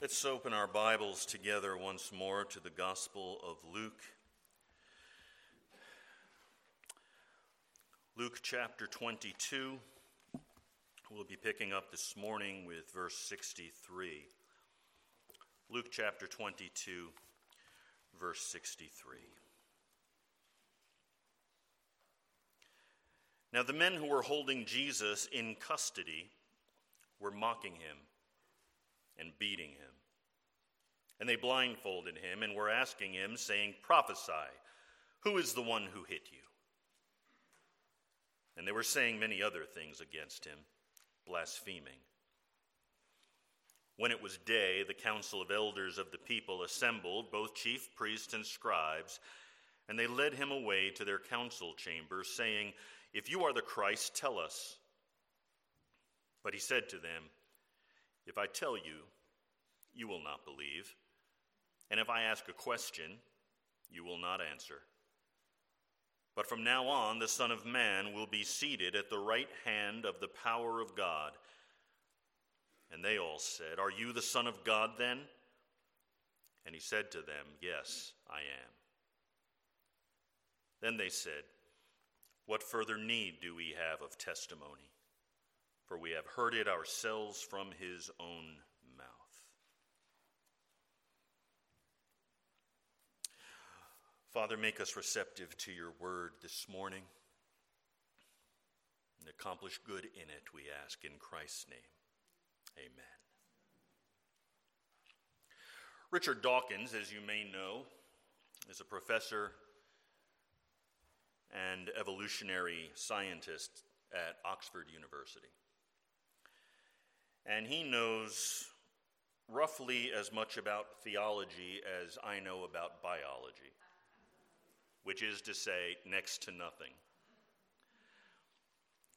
Let's open our Bibles together once more to the Gospel of Luke. Luke chapter 22. We'll be picking up this morning with verse 63. Luke chapter 22, verse 63. Now, the men who were holding Jesus in custody were mocking him and beating him. And they blindfolded him and were asking him, saying, Prophesy, who is the one who hit you? And they were saying many other things against him, blaspheming. When it was day, the council of elders of the people assembled, both chief priests and scribes, and they led him away to their council chamber, saying, If you are the Christ, tell us. But he said to them, if I tell you, you will not believe. And if I ask a question, you will not answer. But from now on, the Son of Man will be seated at the right hand of the power of God. And they all said, Are you the Son of God then? And he said to them, Yes, I am. Then they said, What further need do we have of testimony? for we have heard it ourselves from his own mouth. Father, make us receptive to your word this morning and accomplish good in it, we ask in Christ's name. Amen. Richard Dawkins, as you may know, is a professor and evolutionary scientist at Oxford University and he knows roughly as much about theology as I know about biology, which is to say, next to nothing.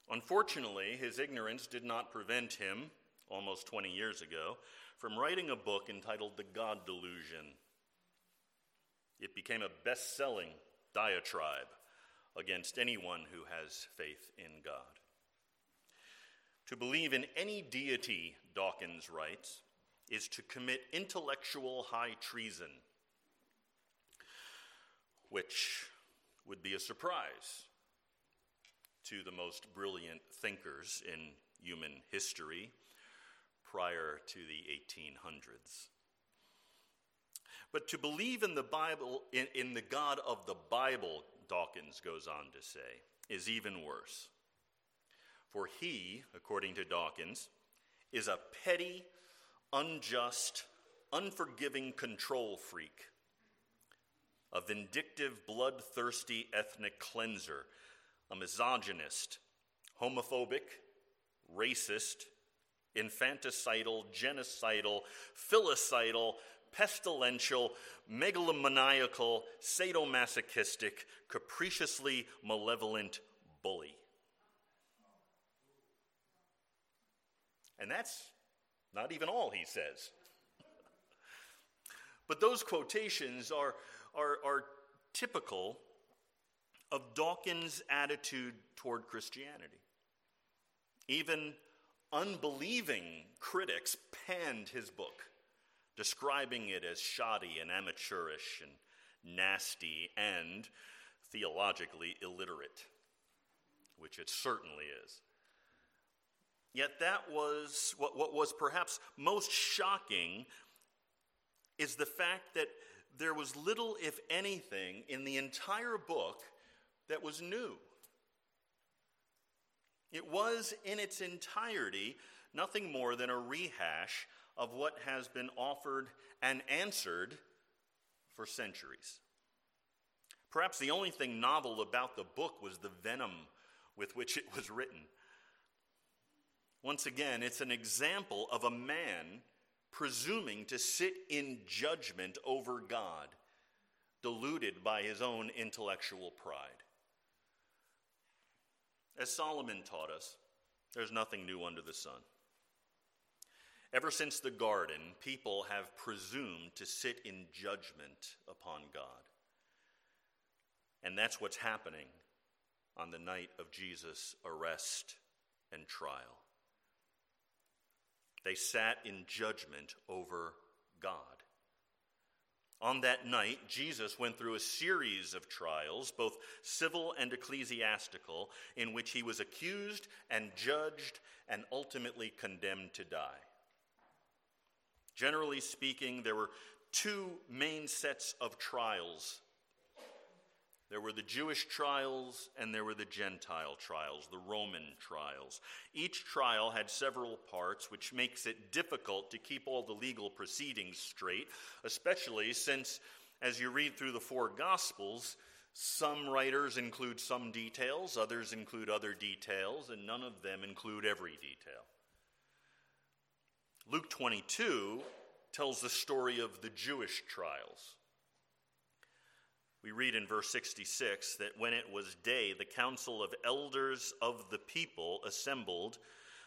Unfortunately, his ignorance did not prevent him, almost 20 years ago, from writing a book entitled The God Delusion. It became a best selling diatribe against anyone who has faith in God. To believe in any deity, Dawkins writes, is to commit intellectual high treason, which would be a surprise to the most brilliant thinkers in human history prior to the 1800s. But to believe in the Bible, in, in the God of the Bible, Dawkins goes on to say, is even worse. For he, according to Dawkins, is a petty, unjust, unforgiving control freak, a vindictive, bloodthirsty ethnic cleanser, a misogynist, homophobic, racist, infanticidal, genocidal, filicidal, pestilential, megalomaniacal, sadomasochistic, capriciously malevolent bully. And that's not even all he says. but those quotations are, are, are typical of Dawkins' attitude toward Christianity. Even unbelieving critics panned his book, describing it as shoddy and amateurish and nasty and theologically illiterate, which it certainly is. Yet that was what, what was perhaps most shocking is the fact that there was little, if anything, in the entire book that was new. It was, in its entirety, nothing more than a rehash of what has been offered and answered for centuries. Perhaps the only thing novel about the book was the venom with which it was written. Once again, it's an example of a man presuming to sit in judgment over God, deluded by his own intellectual pride. As Solomon taught us, there's nothing new under the sun. Ever since the garden, people have presumed to sit in judgment upon God. And that's what's happening on the night of Jesus' arrest and trial. They sat in judgment over God. On that night, Jesus went through a series of trials, both civil and ecclesiastical, in which he was accused and judged and ultimately condemned to die. Generally speaking, there were two main sets of trials there were the Jewish trials and there were the Gentile trials, the Roman trials. Each trial had several parts, which makes it difficult to keep all the legal proceedings straight, especially since, as you read through the four Gospels, some writers include some details, others include other details, and none of them include every detail. Luke 22 tells the story of the Jewish trials. We read in verse 66 that when it was day, the council of elders of the people assembled,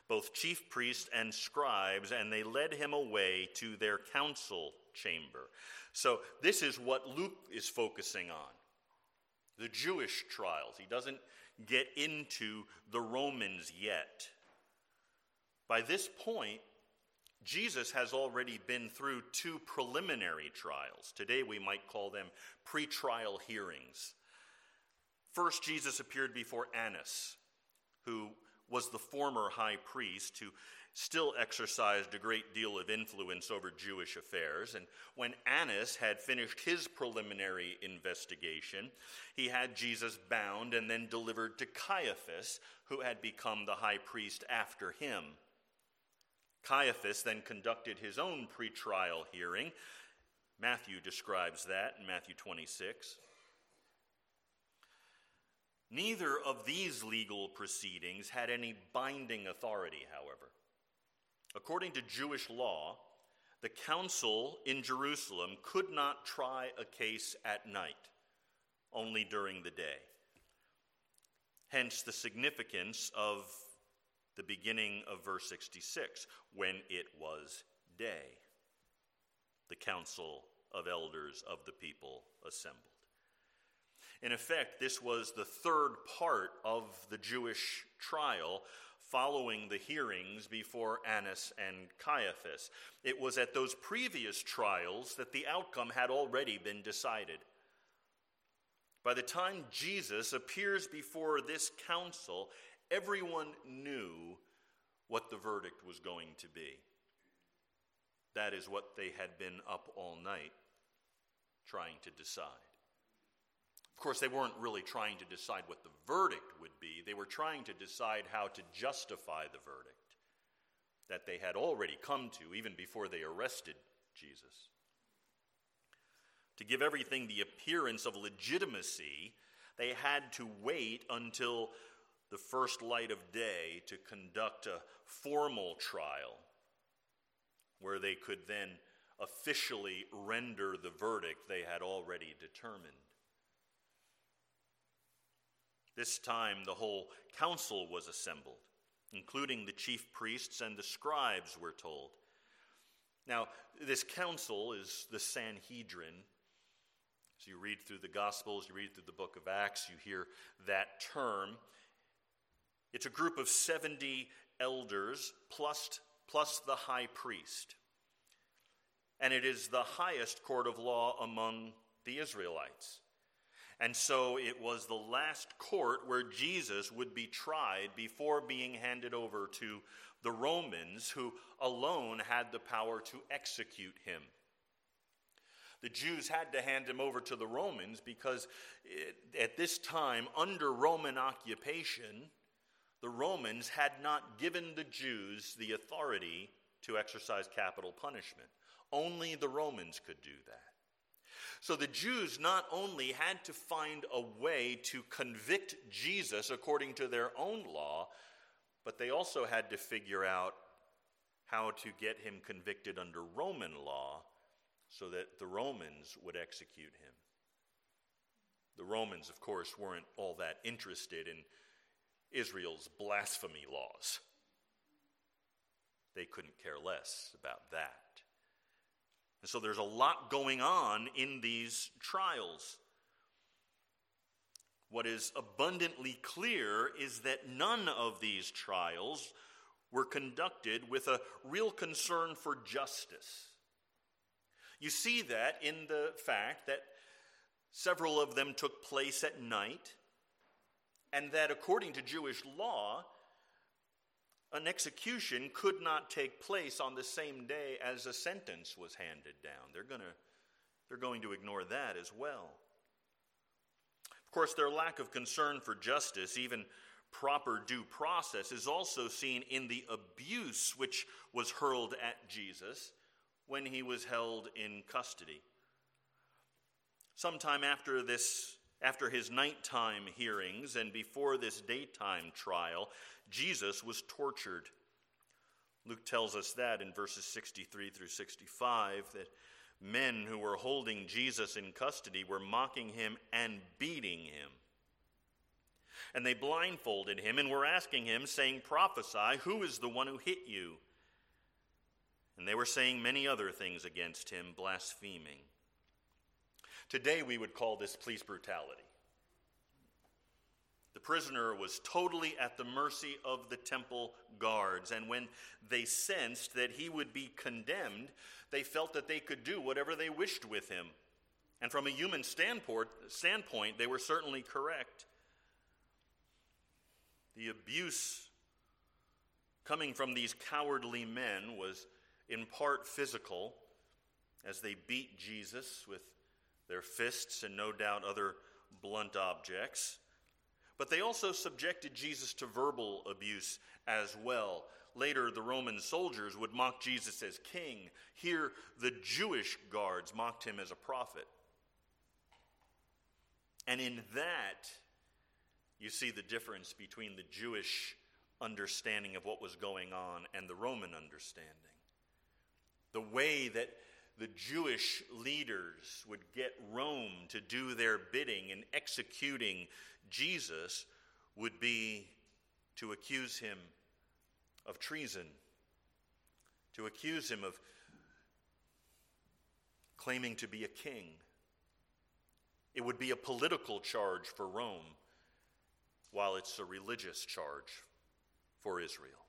both chief priests and scribes, and they led him away to their council chamber. So, this is what Luke is focusing on the Jewish trials. He doesn't get into the Romans yet. By this point, Jesus has already been through two preliminary trials. Today we might call them pretrial hearings. First, Jesus appeared before Annas, who was the former high priest who still exercised a great deal of influence over Jewish affairs. And when Annas had finished his preliminary investigation, he had Jesus bound and then delivered to Caiaphas, who had become the high priest after him. Caiaphas then conducted his own pretrial hearing. Matthew describes that in Matthew 26. Neither of these legal proceedings had any binding authority, however. According to Jewish law, the council in Jerusalem could not try a case at night, only during the day. Hence the significance of the beginning of verse 66 when it was day. The council of elders of the people assembled. In effect, this was the third part of the Jewish trial following the hearings before Annas and Caiaphas. It was at those previous trials that the outcome had already been decided. By the time Jesus appears before this council, Everyone knew what the verdict was going to be. That is what they had been up all night trying to decide. Of course, they weren't really trying to decide what the verdict would be, they were trying to decide how to justify the verdict that they had already come to even before they arrested Jesus. To give everything the appearance of legitimacy, they had to wait until the first light of day to conduct a formal trial where they could then officially render the verdict they had already determined. This time, the whole council was assembled, including the chief priests and the scribes, we're told. Now, this council is the Sanhedrin. As you read through the Gospels, you read through the book of Acts, you hear that term. It's a group of 70 elders plus, plus the high priest. And it is the highest court of law among the Israelites. And so it was the last court where Jesus would be tried before being handed over to the Romans, who alone had the power to execute him. The Jews had to hand him over to the Romans because it, at this time, under Roman occupation, the Romans had not given the Jews the authority to exercise capital punishment. Only the Romans could do that. So the Jews not only had to find a way to convict Jesus according to their own law, but they also had to figure out how to get him convicted under Roman law so that the Romans would execute him. The Romans, of course, weren't all that interested in Israel's blasphemy laws. They couldn't care less about that. And so there's a lot going on in these trials. What is abundantly clear is that none of these trials were conducted with a real concern for justice. You see that in the fact that several of them took place at night, and that according to Jewish law, an execution could not take place on the same day as a sentence was handed down. They're, gonna, they're going to ignore that as well. Of course, their lack of concern for justice, even proper due process, is also seen in the abuse which was hurled at Jesus when he was held in custody. Sometime after this after his nighttime hearings and before this daytime trial, Jesus was tortured. Luke tells us that in verses 63 through 65 that men who were holding Jesus in custody were mocking him and beating him. And they blindfolded him and were asking him, saying, Prophesy, who is the one who hit you? And they were saying many other things against him, blaspheming. Today, we would call this police brutality. The prisoner was totally at the mercy of the temple guards, and when they sensed that he would be condemned, they felt that they could do whatever they wished with him. And from a human standpoint, they were certainly correct. The abuse coming from these cowardly men was in part physical, as they beat Jesus with their fists and no doubt other blunt objects. But they also subjected Jesus to verbal abuse as well. Later, the Roman soldiers would mock Jesus as king. Here, the Jewish guards mocked him as a prophet. And in that, you see the difference between the Jewish understanding of what was going on and the Roman understanding. The way that the Jewish leaders would get Rome to do their bidding in executing Jesus would be to accuse him of treason, to accuse him of claiming to be a king. It would be a political charge for Rome, while it's a religious charge for Israel.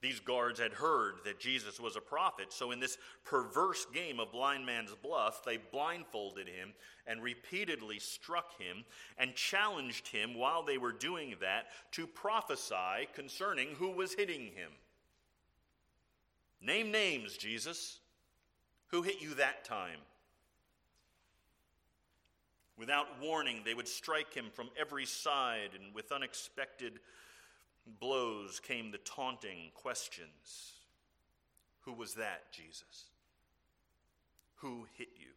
These guards had heard that Jesus was a prophet, so in this perverse game of blind man's bluff, they blindfolded him and repeatedly struck him and challenged him while they were doing that to prophesy concerning who was hitting him. Name names, Jesus. Who hit you that time? Without warning, they would strike him from every side and with unexpected blows came the taunting questions Who was that, Jesus? Who hit you?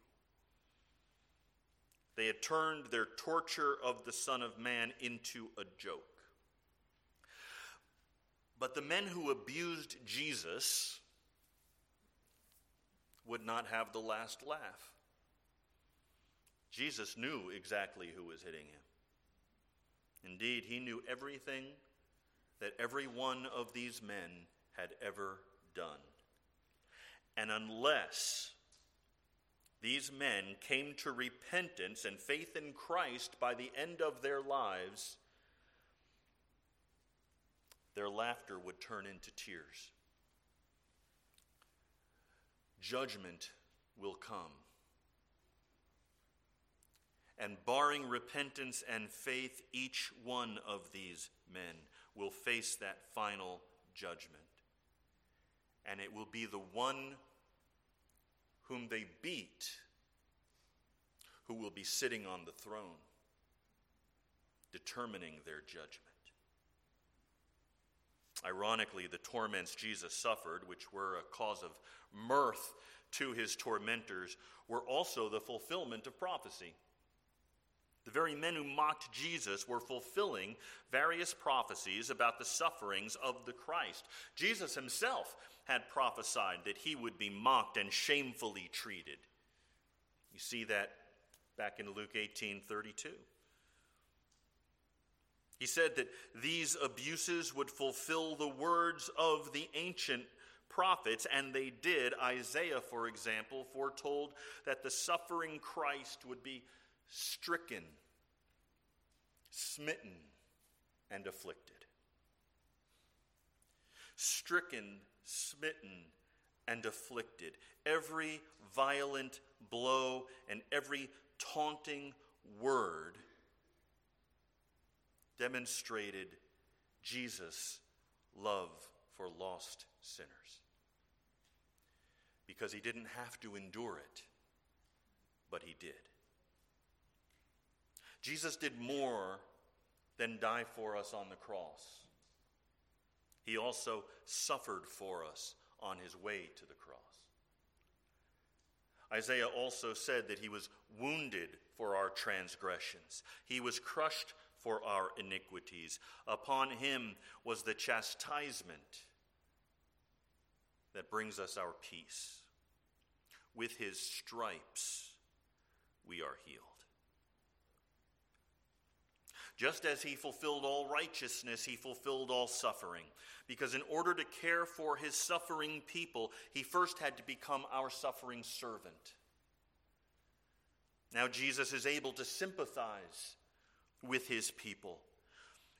They had turned their torture of the Son of Man into a joke. But the men who abused Jesus would not have the last laugh. Jesus knew exactly who was hitting him. Indeed, he knew everything that every one of these men had ever done. And unless these men came to repentance and faith in Christ by the end of their lives, their laughter would turn into tears. Judgment will come. And barring repentance and faith, each one of these men will face that final judgment. And it will be the one whom they beat who will be sitting on the throne, determining their judgment. Ironically, the torments Jesus suffered, which were a cause of mirth to his tormentors, were also the fulfillment of prophecy. The very men who mocked Jesus were fulfilling various prophecies about the sufferings of the Christ. Jesus himself had prophesied that he would be mocked and shamefully treated. You see that back in Luke 18 32. He said that these abuses would fulfill the words of the ancient prophets, and they did. Isaiah, for example, foretold that the suffering Christ would be stricken, smitten, and afflicted. Stricken, smitten, and afflicted, every violent blow and every taunting word demonstrated Jesus' love for lost sinners. Because he didn't have to endure it, but he did. Jesus did more than die for us on the cross. He also suffered for us on his way to the cross. Isaiah also said that he was wounded for our transgressions, he was crushed for our iniquities. Upon him was the chastisement that brings us our peace. With his stripes, we are healed. Just as he fulfilled all righteousness, he fulfilled all suffering. Because in order to care for his suffering people, he first had to become our suffering servant. Now Jesus is able to sympathize with his people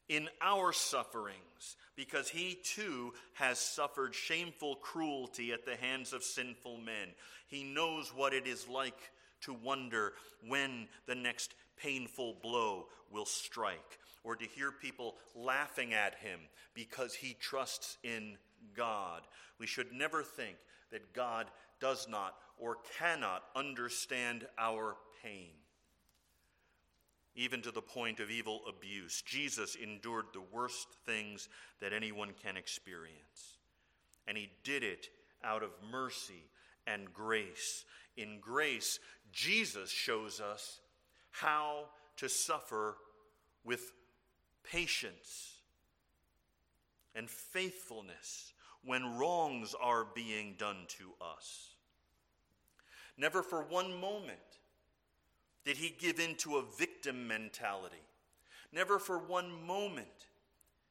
in our sufferings because he too has suffered shameful cruelty at the hands of sinful men. He knows what it is like to wonder when the next painful blow will strike or to hear people laughing at him because he trusts in God. We should never think that God does not or cannot understand our pain even to the point of evil abuse. Jesus endured the worst things that anyone can experience. And he did it out of mercy and grace. In grace, Jesus shows us how to suffer with patience and faithfulness when wrongs are being done to us. Never for one moment did he give in to a victim mentality. Never for one moment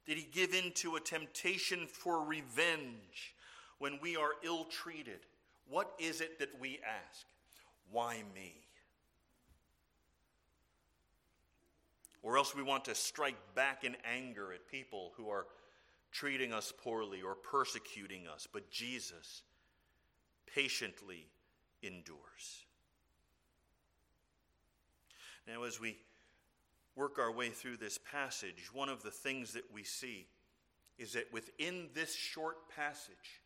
did he give in to a temptation for revenge when we are ill treated. What is it that we ask? Why me? Or else we want to strike back in anger at people who are treating us poorly or persecuting us. But Jesus patiently endures. Now, as we work our way through this passage, one of the things that we see is that within this short passage,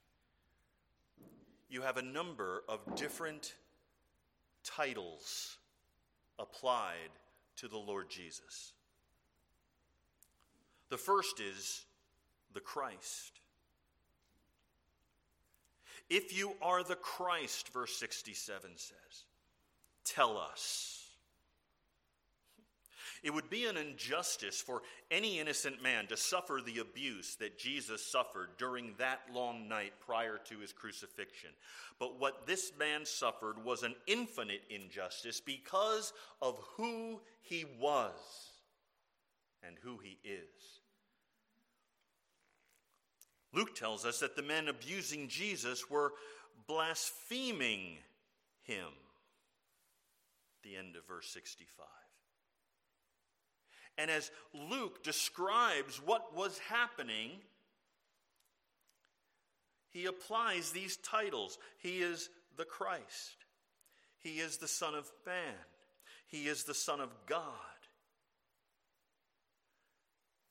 you have a number of different titles applied to the Lord Jesus. The first is the Christ. If you are the Christ, verse 67 says, tell us. It would be an injustice for any innocent man to suffer the abuse that Jesus suffered during that long night prior to his crucifixion. But what this man suffered was an infinite injustice because of who he was and who he is. Luke tells us that the men abusing Jesus were blaspheming him. The end of verse 65. And as Luke describes what was happening, he applies these titles. He is the Christ, He is the Son of Man, He is the Son of God.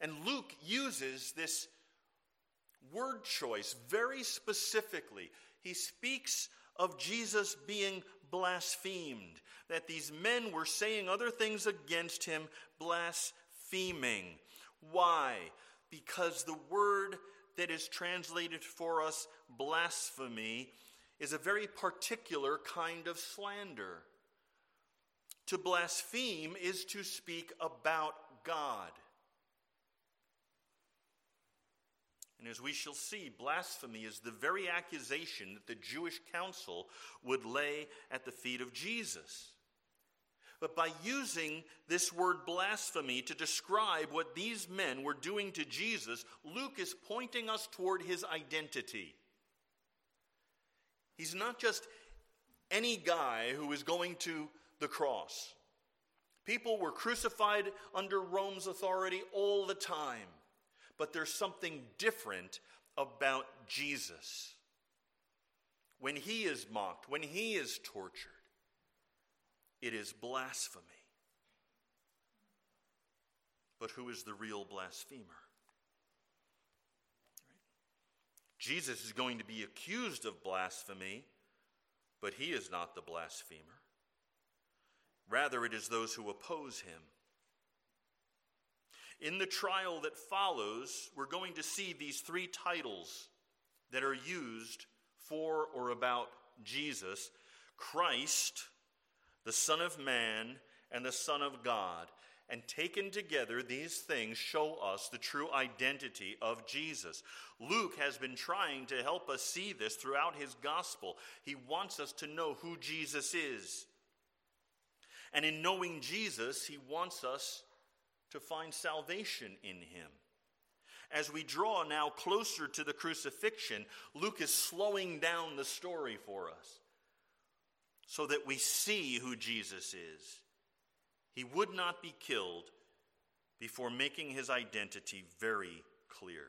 And Luke uses this word choice very specifically. He speaks of Jesus being blasphemed, that these men were saying other things against him, blaspheming. Why? Because the word that is translated for us blasphemy is a very particular kind of slander. To blaspheme is to speak about God. And as we shall see, blasphemy is the very accusation that the Jewish council would lay at the feet of Jesus. But by using this word blasphemy to describe what these men were doing to Jesus, Luke is pointing us toward his identity. He's not just any guy who is going to the cross. People were crucified under Rome's authority all the time but there's something different about Jesus. when he is mocked, when he is tortured, it is blasphemy. But who is the real blasphemer? Jesus is going to be accused of blasphemy, but he is not the blasphemer. Rather, it is those who oppose him. In the trial that follows, we're going to see these three titles that are used for or about Jesus Christ, the Son of Man, and the Son of God. And taken together, these things show us the true identity of Jesus. Luke has been trying to help us see this throughout his gospel. He wants us to know who Jesus is. And in knowing Jesus, he wants us to find salvation in him. As we draw now closer to the crucifixion, Luke is slowing down the story for us so that we see who Jesus is. He would not be killed before making his identity very clear.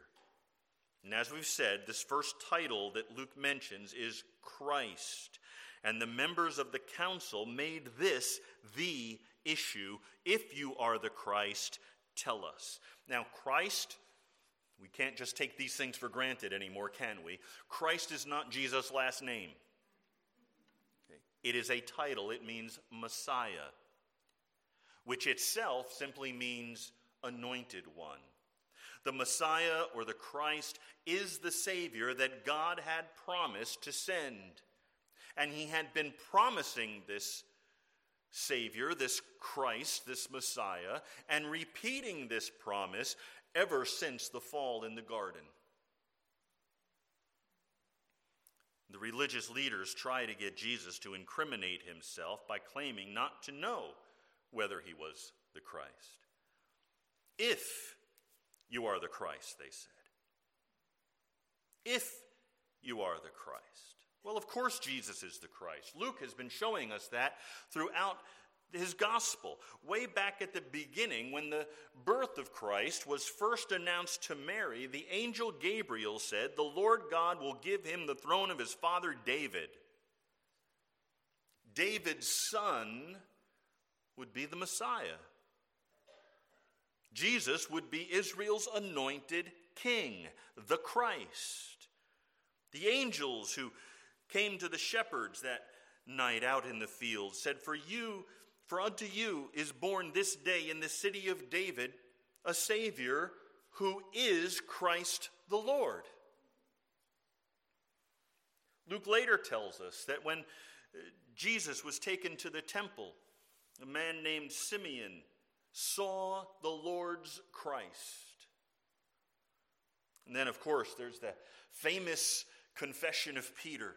And as we've said, this first title that Luke mentions is Christ. And the members of the council made this the issue. If you are the Christ, tell us. Now, Christ, we can't just take these things for granted anymore, can we? Christ is not Jesus' last name. It is a title, it means Messiah, which itself simply means anointed one. The Messiah or the Christ is the Savior that God had promised to send. And he had been promising this Savior, this Christ, this Messiah, and repeating this promise ever since the fall in the garden. The religious leaders try to get Jesus to incriminate himself by claiming not to know whether he was the Christ. If you are the Christ, they said. If you are the Christ. Well, of course, Jesus is the Christ. Luke has been showing us that throughout his gospel. Way back at the beginning, when the birth of Christ was first announced to Mary, the angel Gabriel said, The Lord God will give him the throne of his father David. David's son would be the Messiah. Jesus would be Israel's anointed king, the Christ. The angels who came to the shepherds that night out in the field, said, For you, for unto you is born this day in the city of David a Savior who is Christ the Lord. Luke later tells us that when uh, Jesus was taken to the temple, a man named Simeon saw the Lord's Christ. And then, of course, there's the famous confession of Peter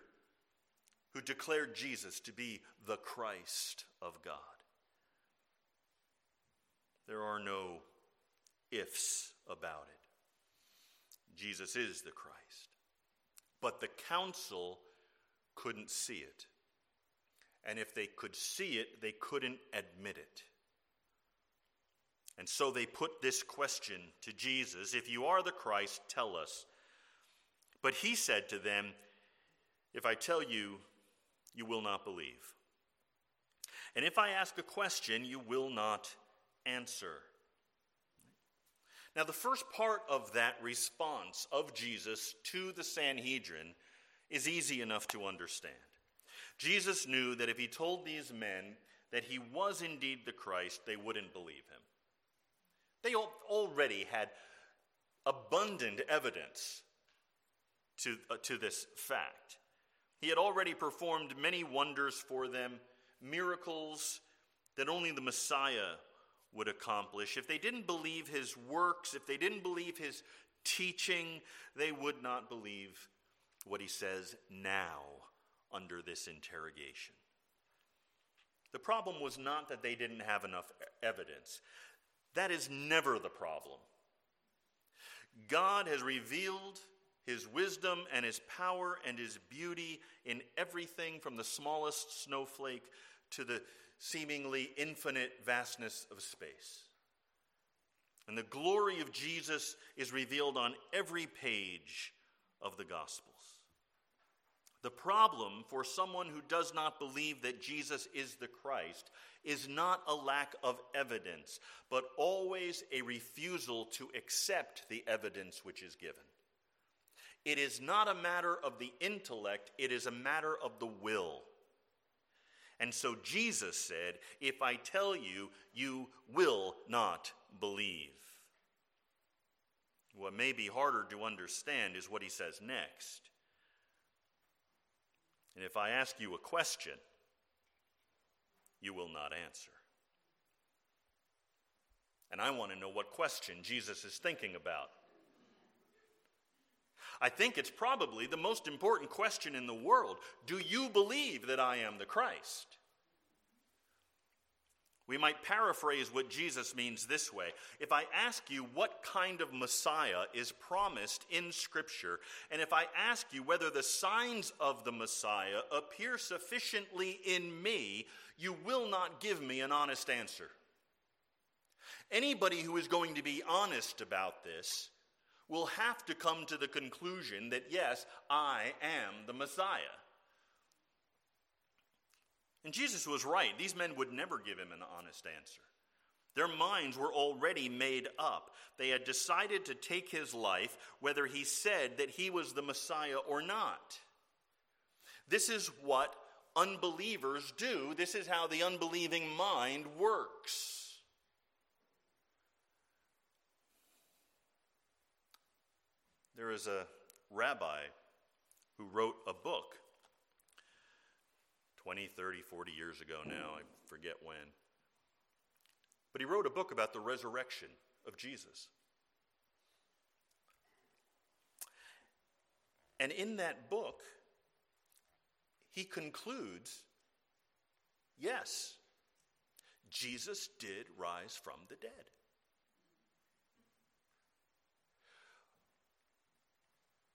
who declared Jesus to be the Christ of God. There are no ifs about it. Jesus is the Christ. But the council couldn't see it. And if they could see it, they couldn't admit it. And so they put this question to Jesus If you are the Christ, tell us. But he said to them, If I tell you, you will not believe. And if I ask a question, you will not answer. Now, the first part of that response of Jesus to the Sanhedrin is easy enough to understand. Jesus knew that if he told these men that he was indeed the Christ, they wouldn't believe him. They already had abundant evidence to, uh, to this fact. He had already performed many wonders for them, miracles that only the Messiah would accomplish. If they didn't believe his works, if they didn't believe his teaching, they would not believe what he says now under this interrogation. The problem was not that they didn't have enough evidence. That is never the problem. God has revealed his wisdom and his power and his beauty in everything from the smallest snowflake to the seemingly infinite vastness of space. And the glory of Jesus is revealed on every page of the Gospels. The problem for someone who does not believe that Jesus is the Christ is not a lack of evidence, but always a refusal to accept the evidence which is given. It is not a matter of the intellect, it is a matter of the will. And so Jesus said, If I tell you, you will not believe. What may be harder to understand is what he says next. And if I ask you a question, you will not answer. And I want to know what question Jesus is thinking about. I think it's probably the most important question in the world. Do you believe that I am the Christ? We might paraphrase what Jesus means this way. If I ask you what kind of Messiah is promised in Scripture, and if I ask you whether the signs of the Messiah appear sufficiently in me, you will not give me an honest answer. Anybody who is going to be honest about this will have to come to the conclusion that, yes, I am the Messiah. And Jesus was right. These men would never give him an honest answer. Their minds were already made up. They had decided to take his life whether he said that he was the Messiah or not. This is what unbelievers do. This is how the unbelieving mind works. There is a rabbi who wrote a book 20, 30, 40 years ago now, I forget when. But he wrote a book about the resurrection of Jesus. And in that book, he concludes yes, Jesus did rise from the dead.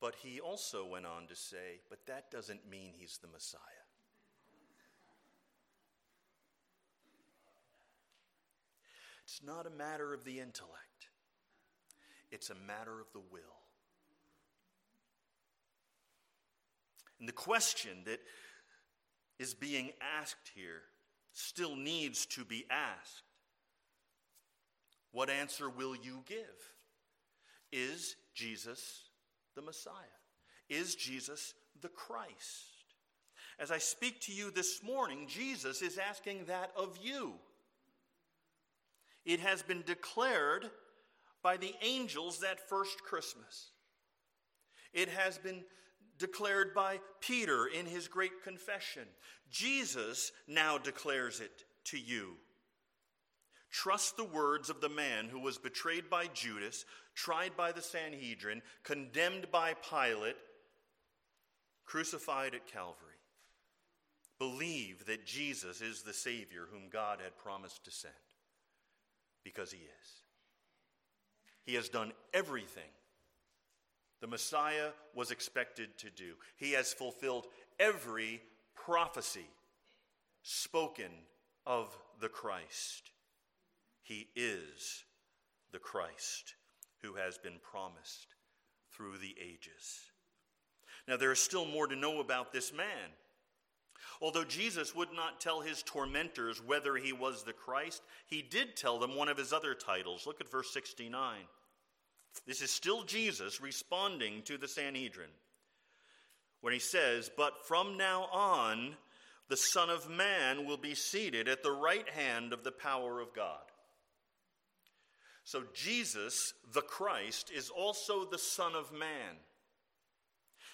But he also went on to say, but that doesn't mean he's the Messiah. It's not a matter of the intellect, it's a matter of the will. And the question that is being asked here still needs to be asked What answer will you give? Is Jesus the Messiah? Is Jesus the Christ? As I speak to you this morning, Jesus is asking that of you. It has been declared by the angels that first Christmas. It has been declared by Peter in his great confession. Jesus now declares it to you. Trust the words of the man who was betrayed by Judas, tried by the Sanhedrin, condemned by Pilate, crucified at Calvary. Believe that Jesus is the Savior whom God had promised to send because he is. He has done everything the Messiah was expected to do. He has fulfilled every prophecy spoken of the Christ. He is the Christ who has been promised through the ages. Now, there is still more to know about this man. Although Jesus would not tell his tormentors whether he was the Christ, he did tell them one of his other titles. Look at verse 69. This is still Jesus responding to the Sanhedrin when he says, But from now on, the Son of Man will be seated at the right hand of the power of God. So, Jesus, the Christ, is also the Son of Man.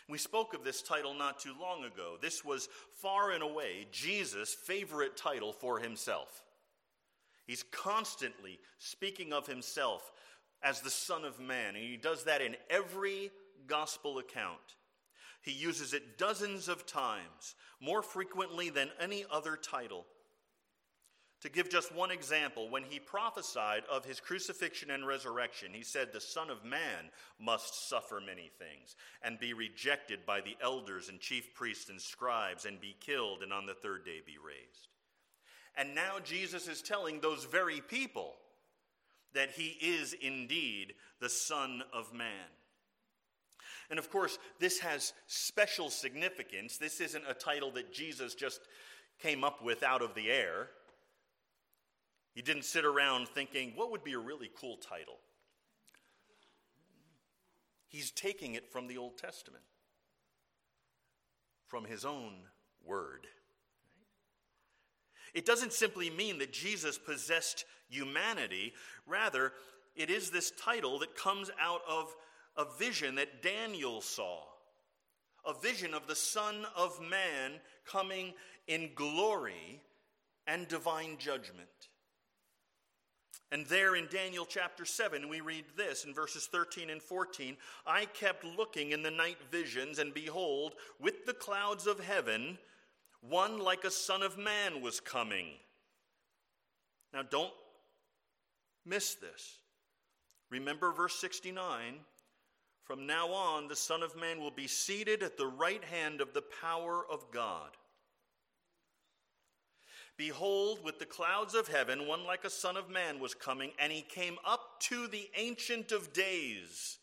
We spoke of this title not too long ago. This was far and away Jesus' favorite title for himself. He's constantly speaking of himself as the Son of Man, and he does that in every gospel account. He uses it dozens of times, more frequently than any other title. To give just one example, when he prophesied of his crucifixion and resurrection, he said, The Son of Man must suffer many things, and be rejected by the elders and chief priests and scribes, and be killed, and on the third day be raised. And now Jesus is telling those very people that he is indeed the Son of Man. And of course, this has special significance. This isn't a title that Jesus just came up with out of the air. He didn't sit around thinking, what would be a really cool title? He's taking it from the Old Testament, from his own word. It doesn't simply mean that Jesus possessed humanity, rather, it is this title that comes out of a vision that Daniel saw a vision of the Son of Man coming in glory and divine judgment. And there in Daniel chapter 7, we read this in verses 13 and 14 I kept looking in the night visions, and behold, with the clouds of heaven, one like a son of man was coming. Now, don't miss this. Remember verse 69 From now on, the Son of Man will be seated at the right hand of the power of God. Behold, with the clouds of heaven, one like a son of man was coming, and he came up to the Ancient of Days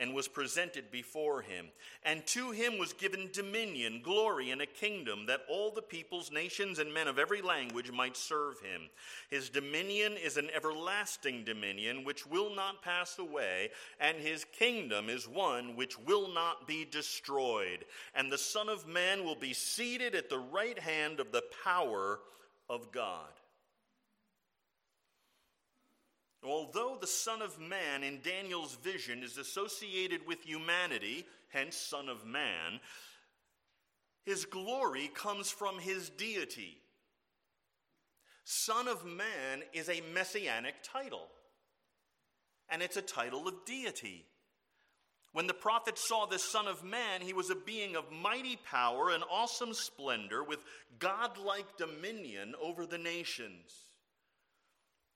and was presented before him. And to him was given dominion, glory, and a kingdom that all the peoples, nations, and men of every language might serve him. His dominion is an everlasting dominion which will not pass away, and his kingdom is one which will not be destroyed. And the Son of Man will be seated at the right hand of the power of God. Although the Son of Man in Daniel's vision is associated with humanity, hence Son of Man, his glory comes from his deity. Son of Man is a messianic title, and it's a title of deity. When the prophet saw this Son of Man, he was a being of mighty power and awesome splendor with godlike dominion over the nations.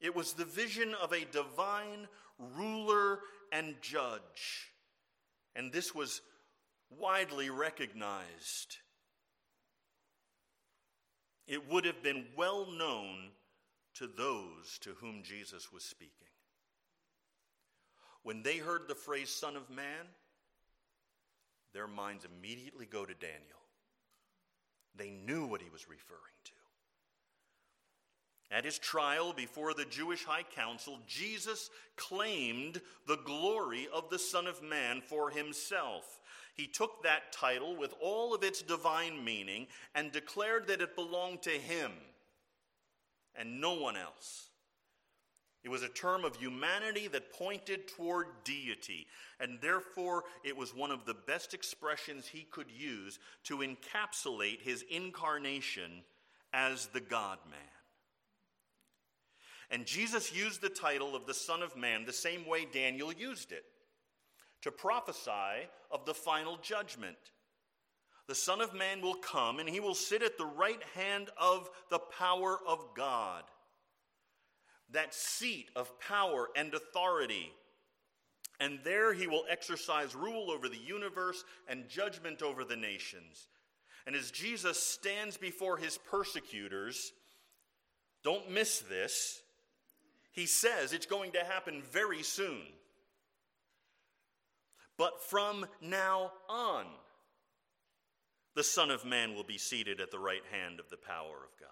It was the vision of a divine ruler and judge. And this was widely recognized. It would have been well known to those to whom Jesus was speaking. When they heard the phrase Son of Man, their minds immediately go to Daniel. They knew what he was referring to. At his trial before the Jewish high council, Jesus claimed the glory of the Son of Man for himself. He took that title with all of its divine meaning and declared that it belonged to him and no one else. It was a term of humanity that pointed toward deity, and therefore it was one of the best expressions he could use to encapsulate his incarnation as the God man. And Jesus used the title of the Son of Man the same way Daniel used it to prophesy of the final judgment. The Son of Man will come and he will sit at the right hand of the power of God. That seat of power and authority. And there he will exercise rule over the universe and judgment over the nations. And as Jesus stands before his persecutors, don't miss this. He says it's going to happen very soon. But from now on, the Son of Man will be seated at the right hand of the power of God.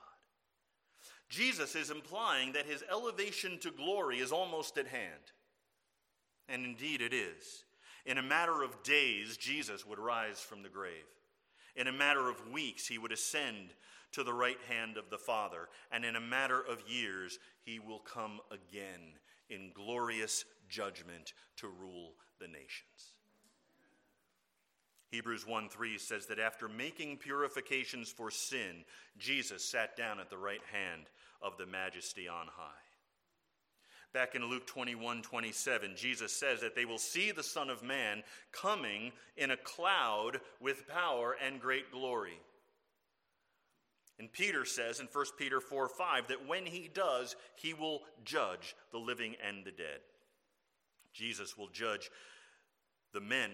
Jesus is implying that his elevation to glory is almost at hand. And indeed it is. In a matter of days, Jesus would rise from the grave. In a matter of weeks, he would ascend to the right hand of the Father. And in a matter of years, he will come again in glorious judgment to rule the nations. Hebrews 1 3 says that after making purifications for sin, Jesus sat down at the right hand of the majesty on high. Back in Luke 21 27, Jesus says that they will see the Son of Man coming in a cloud with power and great glory. And Peter says in 1 Peter 4 5 that when he does, he will judge the living and the dead. Jesus will judge the men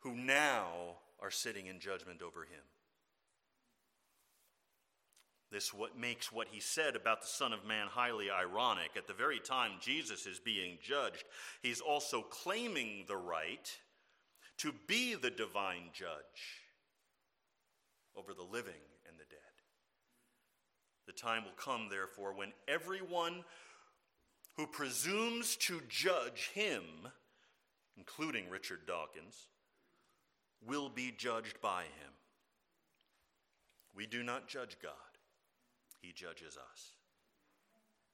who now are sitting in judgment over him. This what makes what he said about the Son of Man highly ironic. At the very time Jesus is being judged, he's also claiming the right to be the divine judge over the living the time will come, therefore, when everyone who presumes to judge him, including Richard Dawkins, will be judged by him. We do not judge God, he judges us.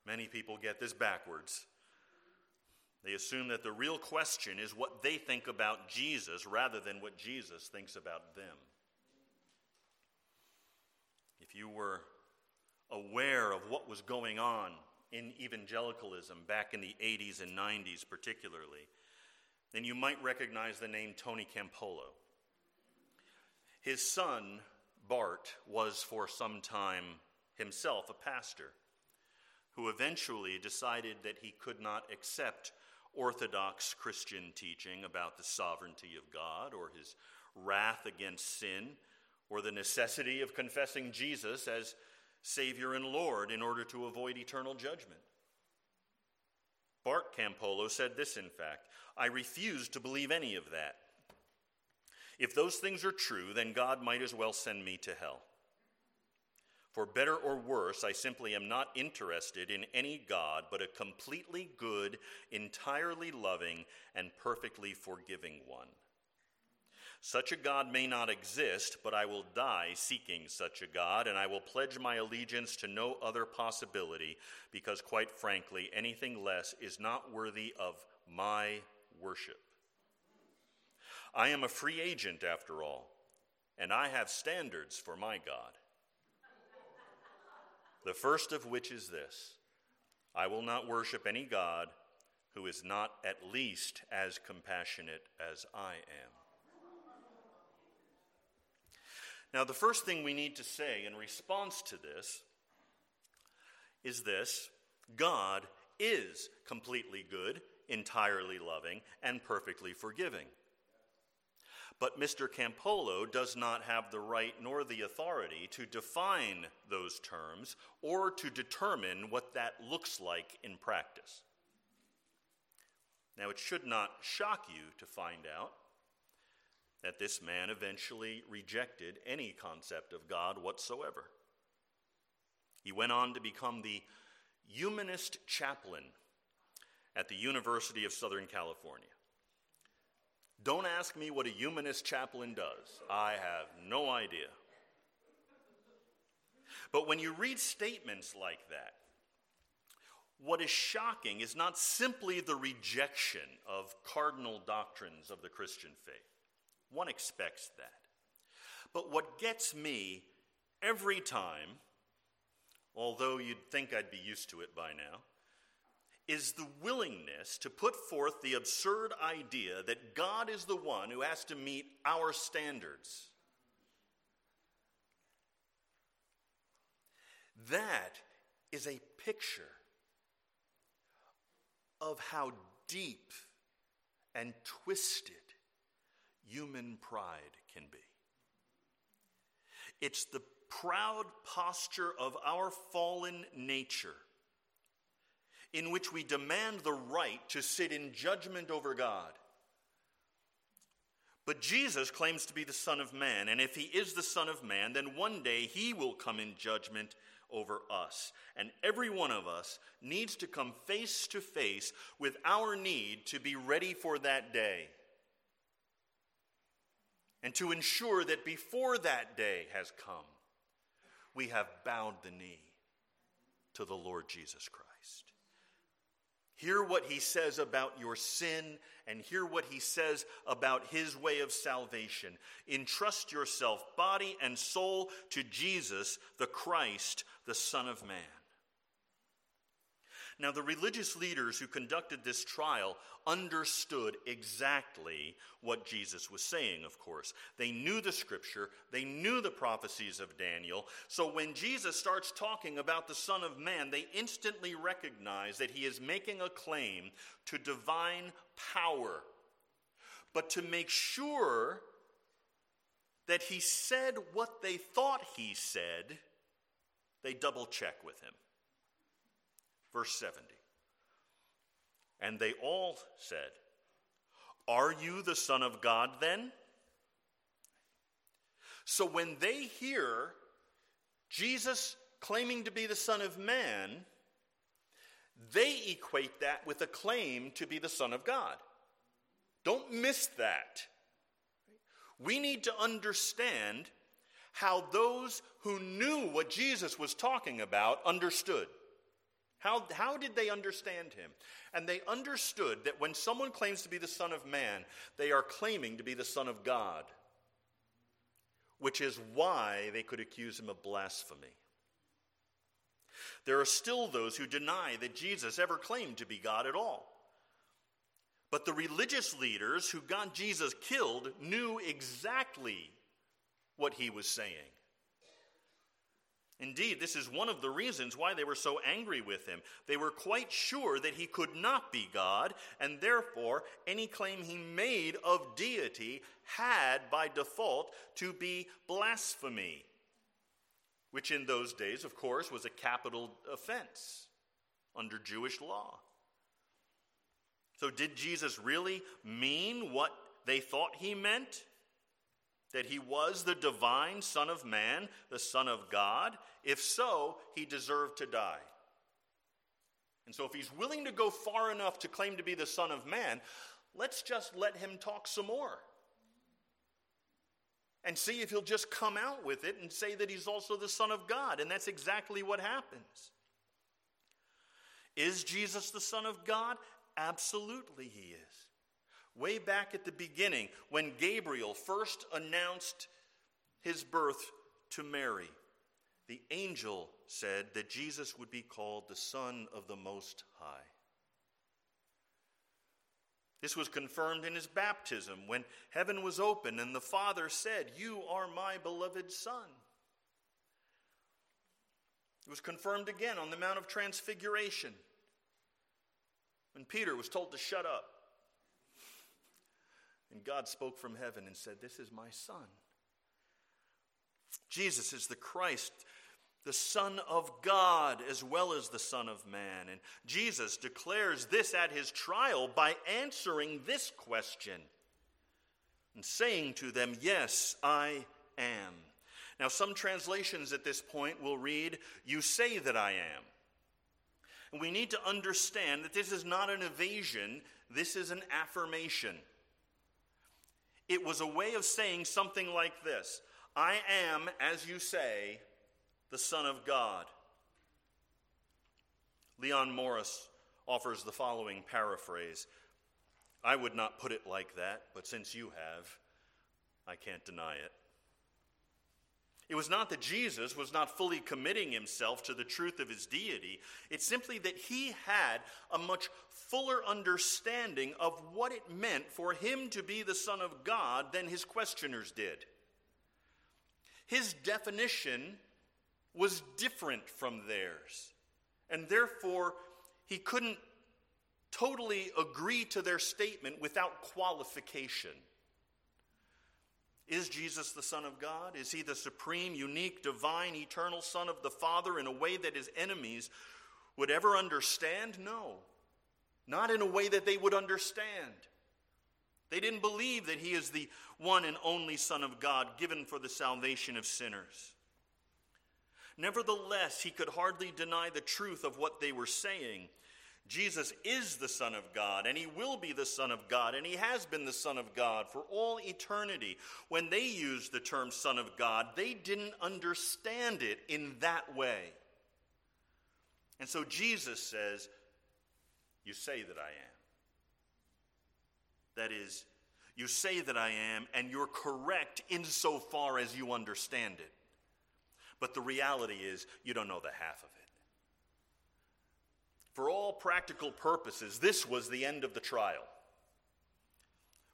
Many people get this backwards. They assume that the real question is what they think about Jesus rather than what Jesus thinks about them. If you were aware of what was going on in evangelicalism back in the 80s and 90s, particularly, then you might recognize the name Tony Campolo. His son, Bart, was for some time himself a pastor who eventually decided that he could not accept orthodox Christian teaching about the sovereignty of God or his wrath against sin or the necessity of confessing Jesus as Savior and Lord in order to avoid eternal judgment. Bart Campolo said this, in fact I refuse to believe any of that. If those things are true, then God might as well send me to hell. For better or worse, I simply am not interested in any God but a completely good, entirely loving, and perfectly forgiving one. Such a God may not exist, but I will die seeking such a God, and I will pledge my allegiance to no other possibility, because quite frankly, anything less is not worthy of my worship. I am a free agent, after all, and I have standards for my God. The first of which is this I will not worship any God who is not at least as compassionate as I am. Now, the first thing we need to say in response to this is this God is completely good, entirely loving, and perfectly forgiving. But Mr. Campolo does not have the right nor the authority to define those terms or to determine what that looks like in practice. Now, it should not shock you to find out that this man eventually rejected any concept of God whatsoever. He went on to become the humanist chaplain at the University of Southern California. Don't ask me what a humanist chaplain does. I have no idea. But when you read statements like that, what is shocking is not simply the rejection of cardinal doctrines of the Christian faith. One expects that. But what gets me every time, although you'd think I'd be used to it by now, is the willingness to put forth the absurd idea that God is the one who has to meet our standards. That is a picture of how deep and twisted human pride can be. It's the proud posture of our fallen nature in which we demand the right to sit in judgment over God. But Jesus claims to be the Son of Man, and if he is the Son of Man, then one day he will come in judgment over us. And every one of us needs to come face to face with our need to be ready for that day. And to ensure that before that day has come, we have bowed the knee to the Lord Jesus Christ. Hear what he says about your sin and hear what he says about his way of salvation. Entrust yourself, body and soul, to Jesus, the Christ, the Son of Man. Now, the religious leaders who conducted this trial understood exactly what Jesus was saying, of course. They knew the scripture, they knew the prophecies of Daniel. So when Jesus starts talking about the Son of Man, they instantly recognize that he is making a claim to divine power. But to make sure that he said what they thought he said, they double check with him. Verse 70. And they all said, Are you the Son of God then? So when they hear Jesus claiming to be the Son of Man, they equate that with a claim to be the Son of God. Don't miss that. We need to understand how those who knew what Jesus was talking about understood. How, how did they understand him? And they understood that when someone claims to be the Son of Man, they are claiming to be the Son of God, which is why they could accuse him of blasphemy. There are still those who deny that Jesus ever claimed to be God at all. But the religious leaders who got Jesus killed knew exactly what he was saying. Indeed, this is one of the reasons why they were so angry with him. They were quite sure that he could not be God, and therefore any claim he made of deity had by default to be blasphemy, which in those days, of course, was a capital offense under Jewish law. So, did Jesus really mean what they thought he meant? That he was the divine Son of Man, the Son of God? If so, he deserved to die. And so, if he's willing to go far enough to claim to be the Son of Man, let's just let him talk some more. And see if he'll just come out with it and say that he's also the Son of God. And that's exactly what happens. Is Jesus the Son of God? Absolutely, he is way back at the beginning when Gabriel first announced his birth to Mary. The angel said that Jesus would be called the Son of the Most High. This was confirmed in his baptism when heaven was open and the Father said, You are my beloved Son. It was confirmed again on the Mount of Transfiguration when Peter was told to shut up. And God spoke from heaven and said, This is my son. Jesus is the Christ, the Son of God, as well as the Son of Man. And Jesus declares this at his trial by answering this question and saying to them, Yes, I am. Now, some translations at this point will read, You say that I am. And we need to understand that this is not an evasion, this is an affirmation. It was a way of saying something like this I am, as you say, the Son of God. Leon Morris offers the following paraphrase I would not put it like that, but since you have, I can't deny it. It was not that Jesus was not fully committing himself to the truth of his deity. It's simply that he had a much fuller understanding of what it meant for him to be the Son of God than his questioners did. His definition was different from theirs, and therefore he couldn't totally agree to their statement without qualification. Is Jesus the Son of God? Is he the supreme, unique, divine, eternal Son of the Father in a way that his enemies would ever understand? No. Not in a way that they would understand. They didn't believe that he is the one and only Son of God given for the salvation of sinners. Nevertheless, he could hardly deny the truth of what they were saying Jesus is the Son of God, and He will be the Son of God, and He has been the Son of God for all eternity. When they used the term Son of God, they didn't understand it in that way. And so Jesus says, You say that I am. That is, you say that I am, and you're correct insofar as you understand it. But the reality is, you don't know the half of it. For all practical purposes, this was the end of the trial.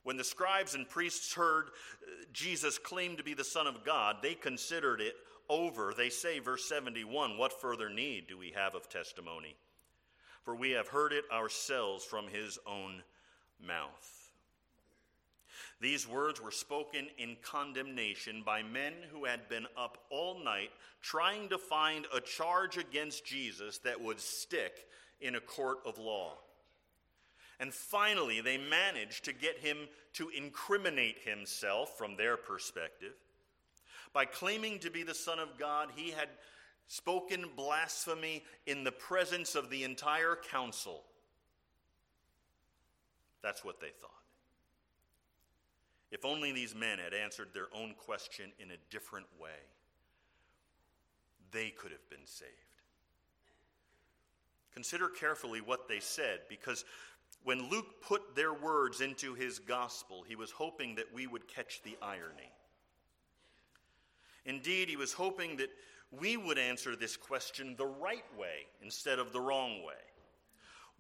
When the scribes and priests heard uh, Jesus claim to be the Son of God, they considered it over. They say, verse 71, What further need do we have of testimony? For we have heard it ourselves from his own mouth. These words were spoken in condemnation by men who had been up all night trying to find a charge against Jesus that would stick in a court of law. And finally, they managed to get him to incriminate himself from their perspective. By claiming to be the Son of God, he had spoken blasphemy in the presence of the entire council. That's what they thought. If only these men had answered their own question in a different way, they could have been saved. Consider carefully what they said, because when Luke put their words into his gospel, he was hoping that we would catch the irony. Indeed, he was hoping that we would answer this question the right way instead of the wrong way.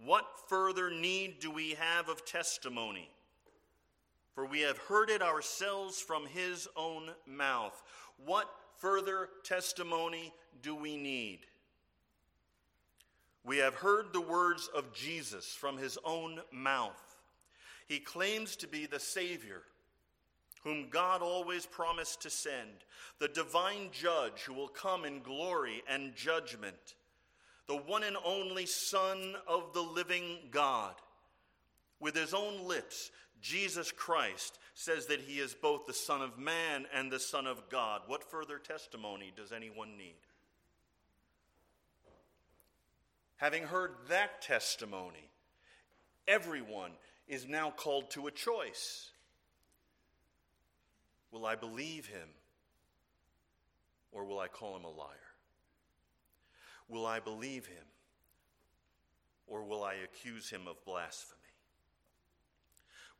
What further need do we have of testimony? For we have heard it ourselves from his own mouth. What further testimony do we need? We have heard the words of Jesus from his own mouth. He claims to be the Savior whom God always promised to send, the divine judge who will come in glory and judgment, the one and only Son of the living God. With his own lips, Jesus Christ says that he is both the Son of Man and the Son of God. What further testimony does anyone need? Having heard that testimony, everyone is now called to a choice. Will I believe him or will I call him a liar? Will I believe him or will I accuse him of blasphemy?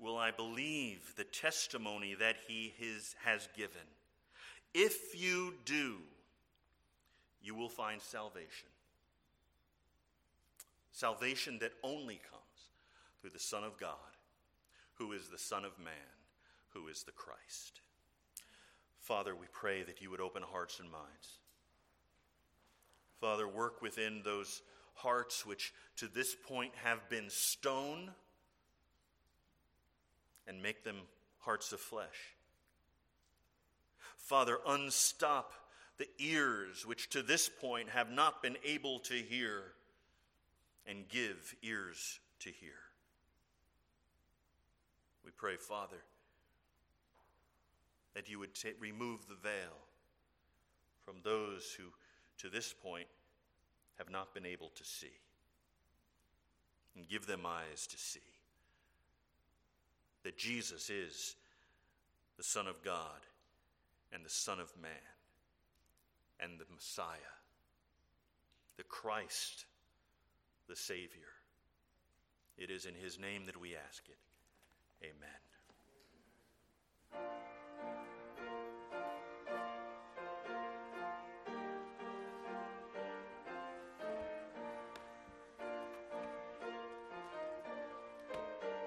Will I believe the testimony that he has given? If you do, you will find salvation. Salvation that only comes through the Son of God, who is the Son of Man, who is the Christ. Father, we pray that you would open hearts and minds. Father, work within those hearts which to this point have been stone and make them hearts of flesh. Father, unstop the ears which to this point have not been able to hear and give ears to hear. We pray, Father that you would t- remove the veil from those who, to this point, have not been able to see, and give them eyes to see that Jesus is the Son of God and the Son of Man and the Messiah, the Christ, the Savior. It is in His name that we ask it. Amen.